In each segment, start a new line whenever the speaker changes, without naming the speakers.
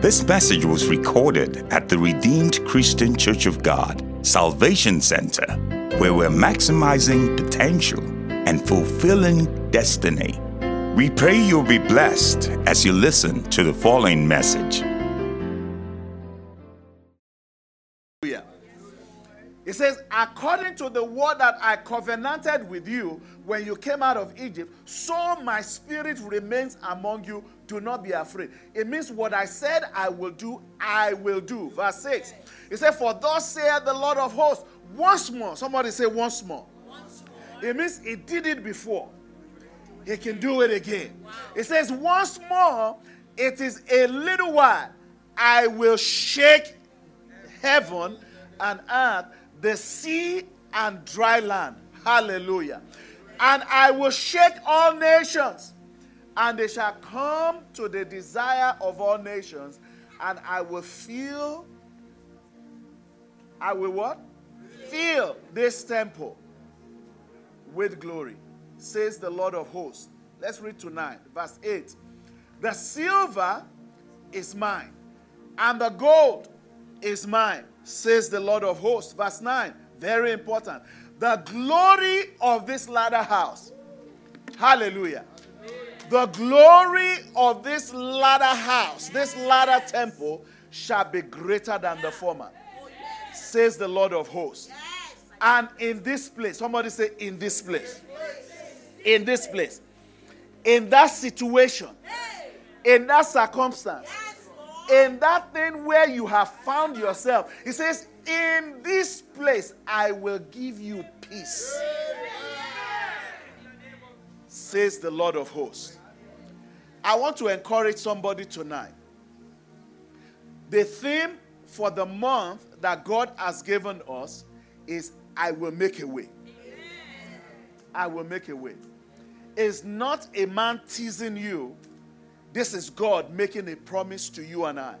This message was recorded at the Redeemed Christian Church of God, Salvation Center, where we're maximizing potential and fulfilling destiny. We pray you'll be blessed as you listen to the following message.
It says, according to the word that I covenanted with you when you came out of Egypt, so my spirit remains among you. Do not be afraid. It means what I said I will do, I will do. Verse 6. It said, For thus saith the Lord of hosts, once more. Somebody say once more. Once more. It means he did it before. He can do it again. Wow. It says, once more, it is a little while. I will shake heaven and earth the sea and dry land. Hallelujah. And I will shake all nations, and they shall come to the desire of all nations, and I will fill. I will what? Fill this temple with glory, says the Lord of hosts. Let's read tonight, verse 8. The silver is mine, and the gold is mine says the Lord of hosts. Verse 9, very important. The glory of this latter house. Hallelujah. The glory of this latter house, this latter temple, shall be greater than the former, says the Lord of hosts. And in this place, somebody say, in this place, in this place, in that situation, in that circumstance, in that thing where you have found yourself. He says, In this place I will give you peace. Says the Lord of hosts. I want to encourage somebody tonight. The theme for the month that God has given us is I will make a way. I will make a way. It's not a man teasing you this is God making a promise to you and I.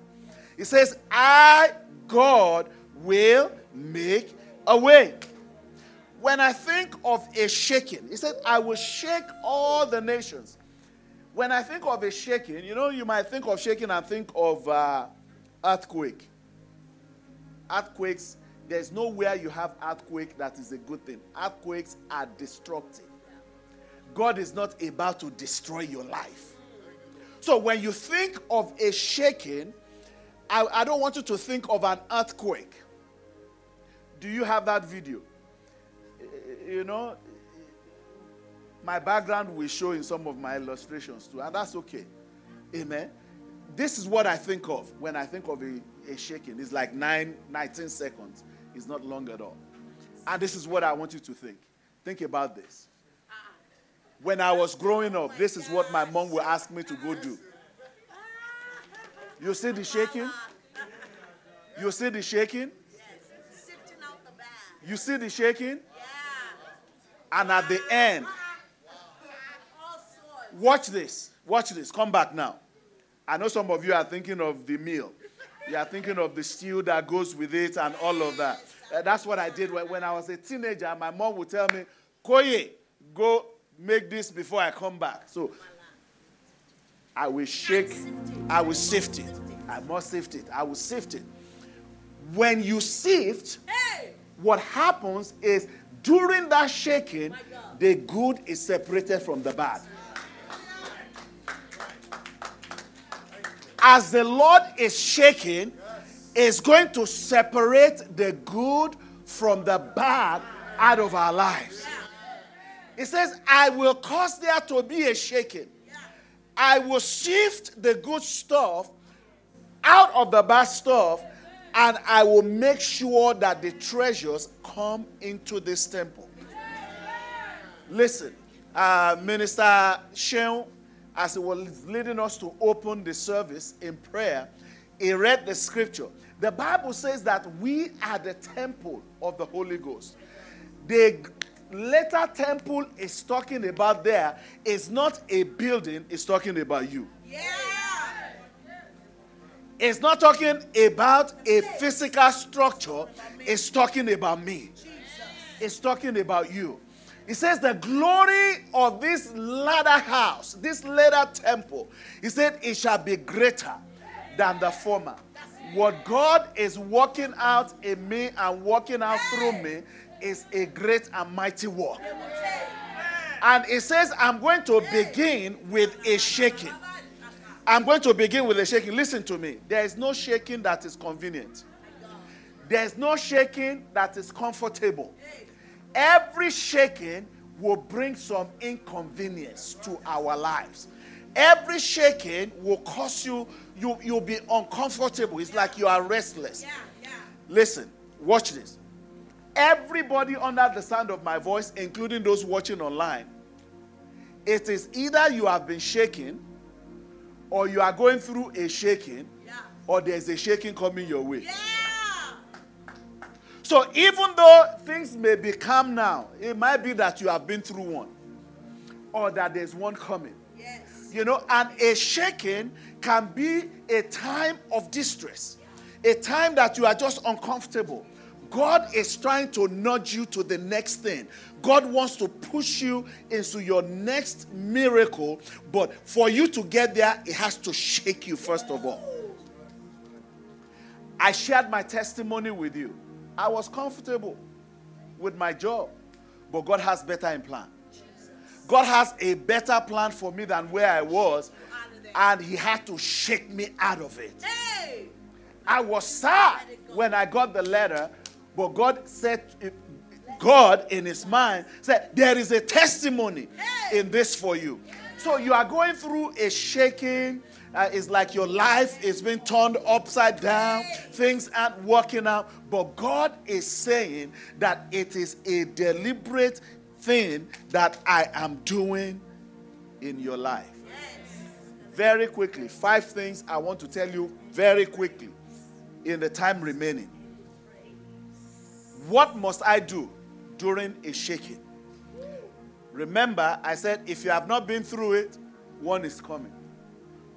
He says, I, God, will make a way. When I think of a shaking, he said, I will shake all the nations. When I think of a shaking, you know, you might think of shaking and think of uh, earthquake. Earthquakes, there's nowhere you have earthquake that is a good thing. Earthquakes are destructive. God is not about to destroy your life. So when you think of a shaking, I, I don't want you to think of an earthquake. Do you have that video? Eh, you know, my background will show in some of my illustrations too, and that's okay. Amen. This is what I think of when I think of a, a shaking. It's like nine, 19 seconds. It's not long at all. And this is what I want you to think. Think about this. When I was growing up, this is what my mom would ask me to go do. You see the shaking? You see the shaking? You see the shaking? And at the end, watch this. Watch this. Come back now. I know some of you are thinking of the meal. You are thinking of the stew that goes with it and all of that. Uh, that's what I did when, when I was a teenager. My mom would tell me, Koye, go make this before I come back. So I will shake, I will sift it. I must sift it. I will sift it. When you sift, what happens is during that shaking, the good is separated from the bad. As the Lord is shaking, is going to separate the good from the bad out of our lives. It says, I will cause there to be a shaking. I will sift the good stuff out of the bad stuff, and I will make sure that the treasures come into this temple. Listen, uh, Minister Sheung, as he was leading us to open the service in prayer, he read the scripture. The Bible says that we are the temple of the Holy Ghost. The later temple is talking about there is not a building, it's talking about you. Yeah. It's not talking about a physical structure, it's talking about me. It's talking about you. It says the glory of this latter house, this latter temple, he said it shall be greater than the former. What God is working out in me and working out through me is a great and mighty work. And it says, I'm going to begin with a shaking. I'm going to begin with a shaking. Listen to me. There is no shaking that is convenient. There's no shaking that is comfortable. Every shaking will bring some inconvenience to our lives. Every shaking will cause you, you you'll be uncomfortable. It's like you are restless. Listen, watch this. Everybody under the sound of my voice, including those watching online, it is either you have been shaking or you are going through a shaking or there's a shaking coming your way. So even though things may be calm now, it might be that you have been through one or that there's one coming. Yes. You know, and a shaking can be a time of distress, a time that you are just uncomfortable. God is trying to nudge you to the next thing. God wants to push you into your next miracle, but for you to get there, it has to shake you first of all. I shared my testimony with you. I was comfortable with my job, but God has better in plan. God has a better plan for me than where I was, and He had to shake me out of it. I was sad when I got the letter, but God said, God in His mind said, There is a testimony in this for you. So you are going through a shaking, uh, it's like your life is being turned upside down. Things aren't working out. But God is saying that it is a deliberate thing that I am doing in your life. Very quickly, five things I want to tell you very quickly in the time remaining. What must I do during a shaking? Remember, I said if you have not been through it, one is coming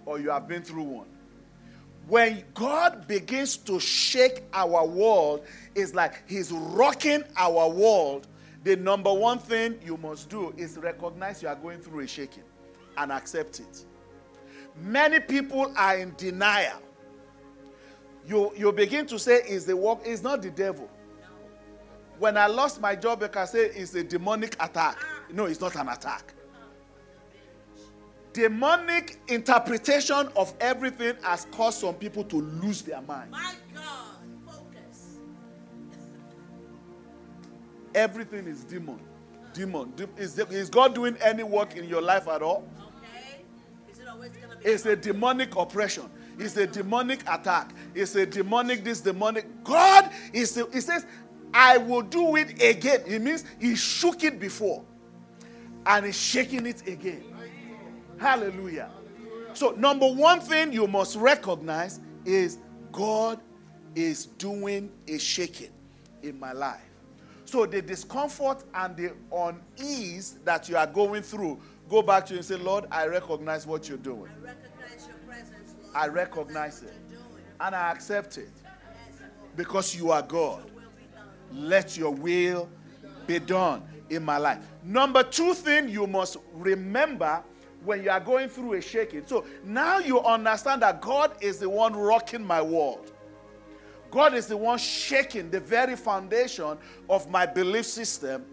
or you have been through one. When God begins to shake our world, it's like He's rocking our world. The number one thing you must do is recognize you are going through a shaking and accept it. Many people are in denial. You, you begin to say, Is the work, it's not the devil. When I lost my job, I can say it's a demonic attack. No, it's not an attack demonic interpretation of everything has caused some people to lose their mind. My God, focus. everything is demon. Demon. Is, is God doing any work in your life at all? Okay. Is it always gonna be it's a demonic oppression. It's a demonic attack. It's a demonic, this demonic. God is, he says, I will do it again. It means he shook it before and he's shaking it again. Hallelujah. So, number one thing you must recognize is God is doing a shaking in my life. So, the discomfort and the unease that you are going through, go back to you and say, Lord, I recognize what you're doing. I recognize your presence, Lord. I recognize it. And I accept it. Because you are God. Let your will be done in my life. Number two thing you must remember when you are going through a shaking. So now you understand that God is the one rocking my world. God is the one shaking the very foundation of my belief system.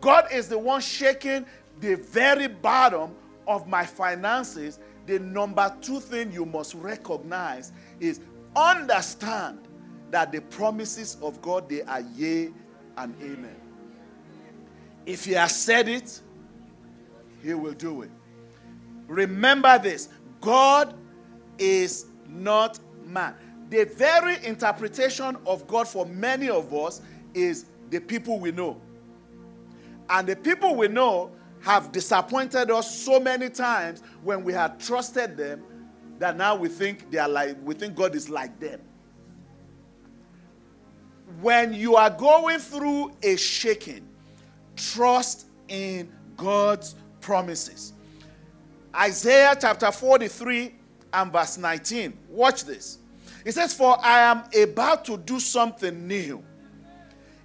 God is the one shaking the very bottom of my finances. The number two thing you must recognize is understand that the promises of God they are yea and amen. If he has said it, he will do it. Remember this God is not man. The very interpretation of God for many of us is the people we know. And the people we know have disappointed us so many times when we had trusted them that now we think they are like we think God is like them. When you are going through a shaking, trust in God's promises. Isaiah chapter 43 and verse 19. Watch this. It says, For I am about to do something new.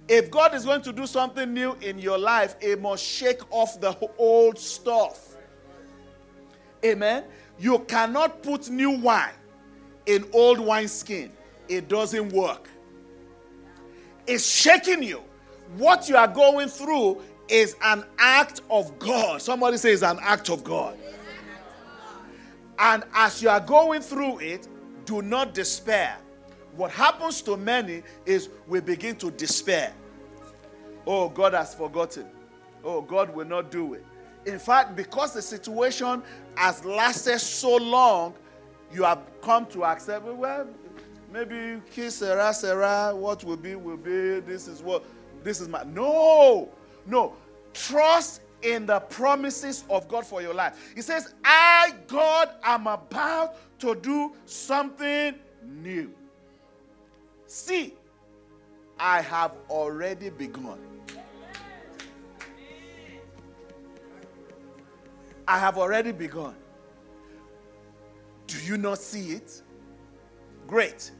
If God is going to do something new in your life, it must shake off the old stuff. Amen. You cannot put new wine in old wineskin, it doesn't work. It's shaking you. What you are going through is an act of God. Somebody says an act of God. And as you are going through it, do not despair. What happens to many is we begin to despair. Oh, God has forgotten. Oh, God will not do it. In fact, because the situation has lasted so long, you have come to accept, well, maybe que sera, sera, what will be, will be. This is what, this is my. No, no. Trust in the promises of God for your life. He says, I, God, am about to do something new. See, I have already begun. I have already begun. Do you not see it? Great.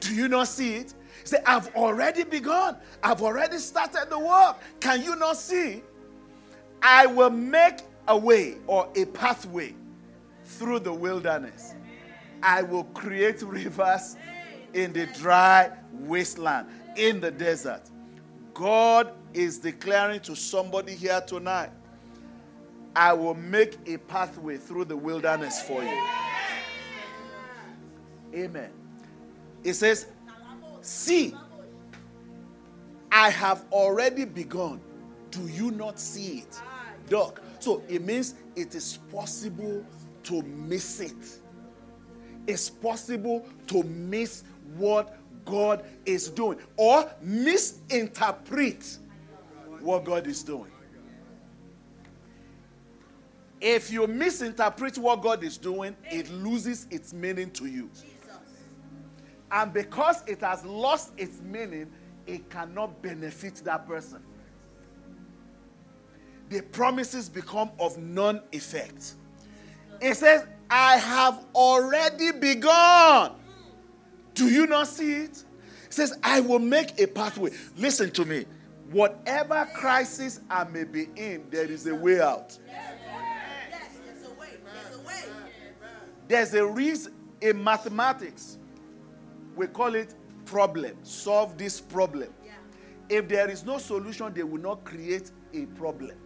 Do you not see it? Say, I've already begun. I've already started the work. Can you not see? I will make a way or a pathway through the wilderness. I will create rivers in the dry wasteland, in the desert. God is declaring to somebody here tonight I will make a pathway through the wilderness for you. Amen. It says, See, I have already begun. Do you not see it? Doc. So it means it is possible to miss it. It's possible to miss what God is doing or misinterpret what God is doing. If you misinterpret what God is doing, it loses its meaning to you. And because it has lost its meaning, it cannot benefit that person. The promises become of non effect. It says, I have already begun. Do you not see it? It says, I will make a pathway. Listen to me. Whatever crisis I may be in, there is a way out. There's a reason in mathematics, we call it problem. Solve this problem. Yeah. If there is no solution, they will not create a problem.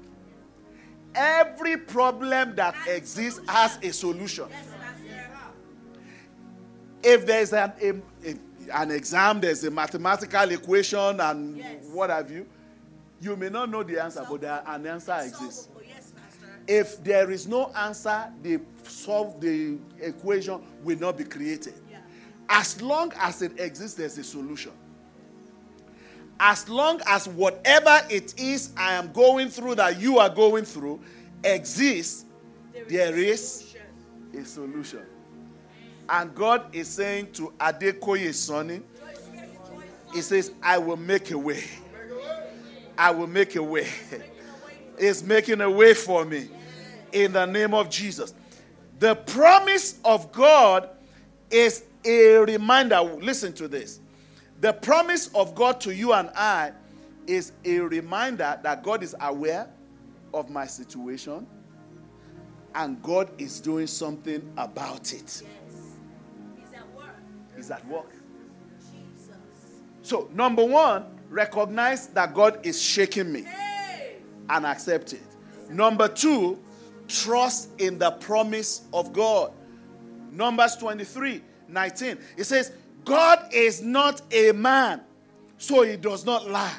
Every problem that exists has a solution. If there's an, a, an exam, there's a mathematical equation, and yes. what have you, you may not know the answer, but there, an answer exists. If there is no answer, the solve the equation will not be created. As long as it exists, there's a solution. As long as whatever it is I am going through that you are going through exists, there is, a solution. And God is saying to Adekoye Sanni, He says, I will make a way. I will make a way. He's making a way for me in the name of Jesus. The promise of God is a reminder. Listen to this. The promise of God to you and I is a reminder that God is aware of my situation and God is doing something about it. Yes. He's at work. He's at work. Jesus. So, number one, recognize that God is shaking me hey. and accept it. Number two, Trust in the promise of God. Numbers 23 19. It says, God is not a man, so he does not lie.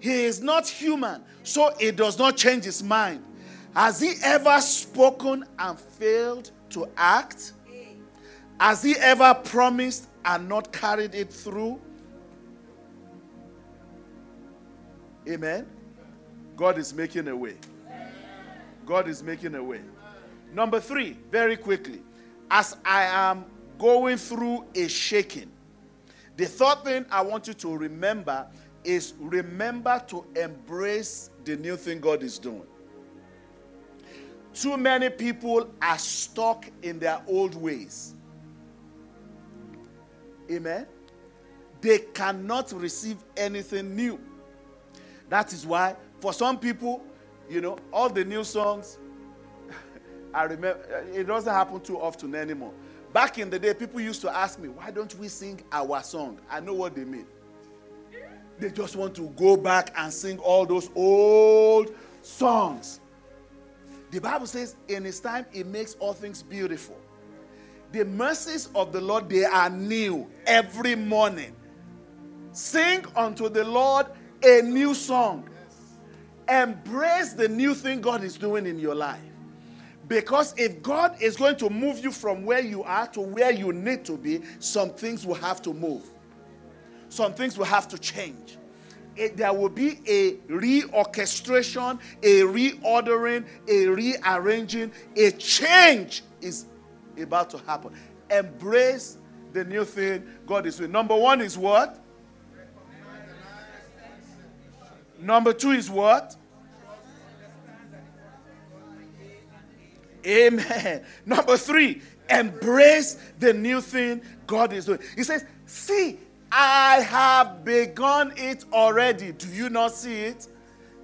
He is not human, so he does not change his mind. Has he ever spoken and failed to act? Has he ever promised and not carried it through? Amen. God is making a way. God is making a way. Number three, very quickly, as I am going through a shaking, the third thing I want you to remember is remember to embrace the new thing God is doing. Too many people are stuck in their old ways. Amen. They cannot receive anything new. That is why, for some people, you know, all the new songs, I remember, it doesn't happen too often anymore. Back in the day, people used to ask me, why don't we sing our song? I know what they mean. They just want to go back and sing all those old songs. The Bible says, in his time, it makes all things beautiful. The mercies of the Lord, they are new every morning. Sing unto the Lord a new song. Embrace the new thing God is doing in your life. Because if God is going to move you from where you are to where you need to be, some things will have to move. Some things will have to change. It, there will be a reorchestration, a reordering, a rearranging, a change is about to happen. Embrace the new thing God is doing. Number one is what? Number two is what? Amen. Number three, embrace the new thing God is doing. He says, See, I have begun it already. Do you not see it?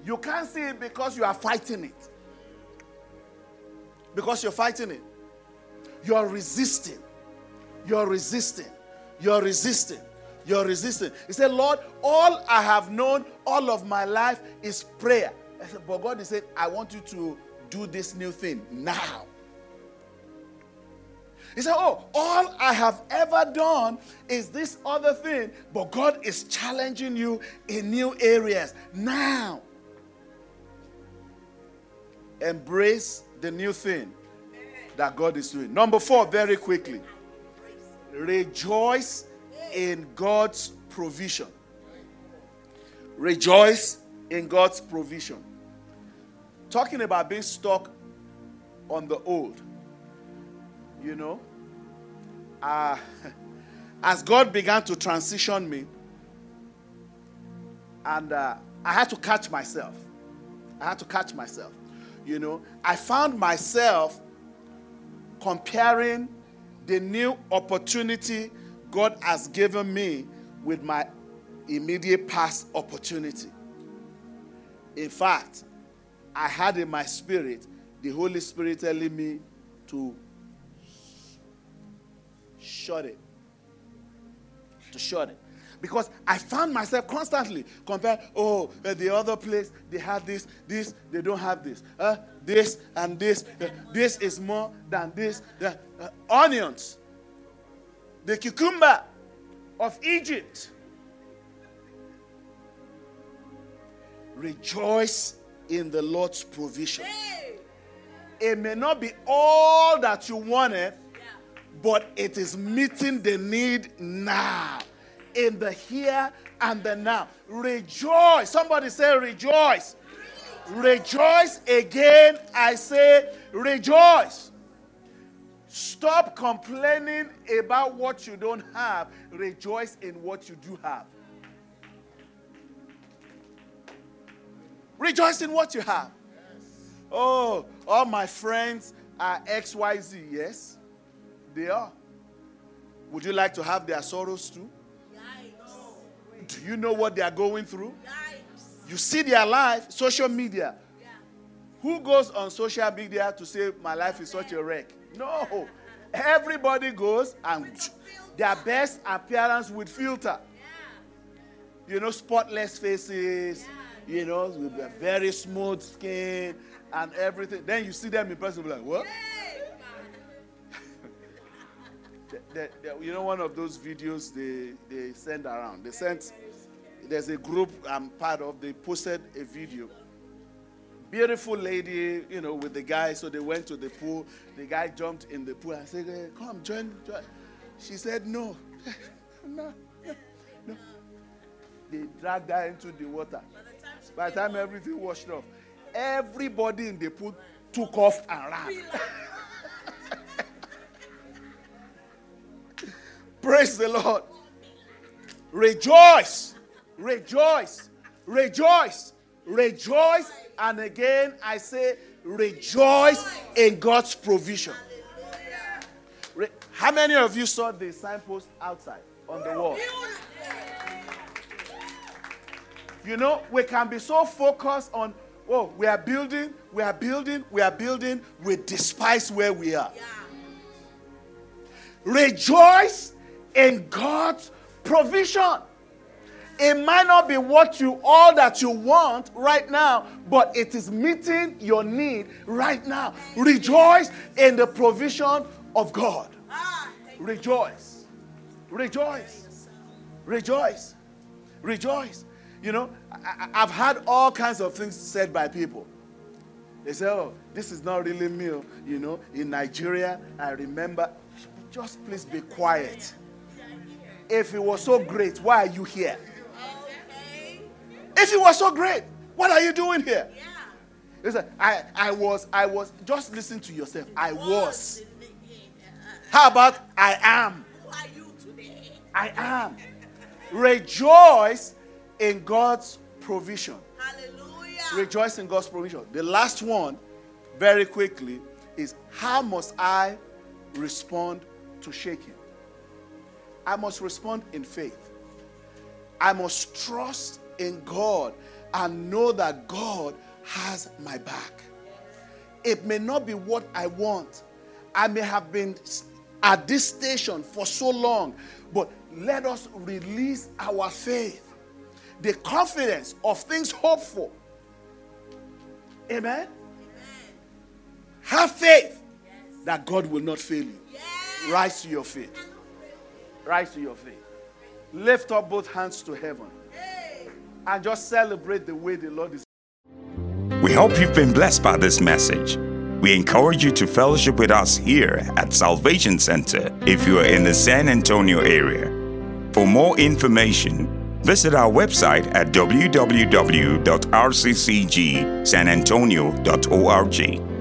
You can't see it because you are fighting it. Because you're fighting it. You're resisting. You're resisting. You're resisting. You're resisting. He said, Lord, all I have known all of my life is prayer. Said, but God is saying, I want you to do this new thing now. He said, Oh, all I have ever done is this other thing, but God is challenging you in new areas now. Embrace the new thing that God is doing. Number four, very quickly rejoice in God's provision. Rejoice in God's provision. Talking about being stuck on the old. You know, uh, as God began to transition me, and uh, I had to catch myself. I had to catch myself. You know, I found myself comparing the new opportunity God has given me with my immediate past opportunity. In fact, I had in my spirit the Holy Spirit telling me to shut it. To shut it. Because I found myself constantly comparing, oh, uh, the other place, they have this, this, they don't have this. Uh, this and this. Uh, this is more than this. Uh, onions. The cucumber of Egypt. Rejoice in the Lord's provision. It may not be all that you wanted, but it is meeting the need now, in the here and the now. Rejoice. Somebody say, Rejoice. Rejoice again. I say, Rejoice. Stop complaining about what you don't have. Rejoice in what you do have. Rejoice in what you have. Yes. Oh, all my friends are XYZ. Yes, they are. Would you like to have their sorrows too? Yikes. Do you know what they are going through? Yikes. You see their life, social media. Yeah. Who goes on social media to say, My life is such a wreck? No. Everybody goes and their best appearance with filter. Yeah. You know, spotless faces. Yeah you know, with a very smooth skin and everything. Then you see them in person, be like, what? the, the, the, you know, one of those videos they, they send around. They sent, there's a group I'm part of, they posted a video. Beautiful lady, you know, with the guy. So they went to the pool. The guy jumped in the pool. I said, hey, come, join, join. She said, no. no, no, no. They dragged her into the water. By the time everything washed off, everybody in the pool took off and ran. Praise the Lord. Rejoice, rejoice, rejoice, rejoice. And again, I say, rejoice in God's provision. How many of you saw the signpost outside on the wall? You know, we can be so focused on, oh, we are building, we are building, we are building, we despise where we are. Yeah. Rejoice in God's provision. It might not be what you all that you want right now, but it is meeting your need right now. Rejoice in the provision of God. Rejoice. Rejoice. Rejoice. Rejoice. You know, I, have had all kinds of things said by people. They say, oh, this is not really me. Oh. You know, in Nigeria, I remember, just please be quiet. If it was so great, why are you here? If it was so great, what are you doing here? Yeah. I, I was, I was, just listen to yourself. I was. How about I am?
Who are you today?
I am. Rejoice in God's provision.
Hallelujah.
Rejoice in God's provision. The last one, very quickly, is how must I respond to shaking? I must respond in faith. I must trust in God and know that God has my back. It may not be what I want. I may have been at this station for so long, but let us release our faith, the confidence of things hoped for. Amen? Amen. Have faith yes. that God will not fail you. Yes. Rise to your feet. Rise to your feet. Lift up both hands to heaven and just celebrate the way the Lord is.
We hope you've been blessed by this message. We encourage you to fellowship with us here at Salvation Center if you are in the San Antonio area. For more information, visit our website at www.rccgsanantonio.org.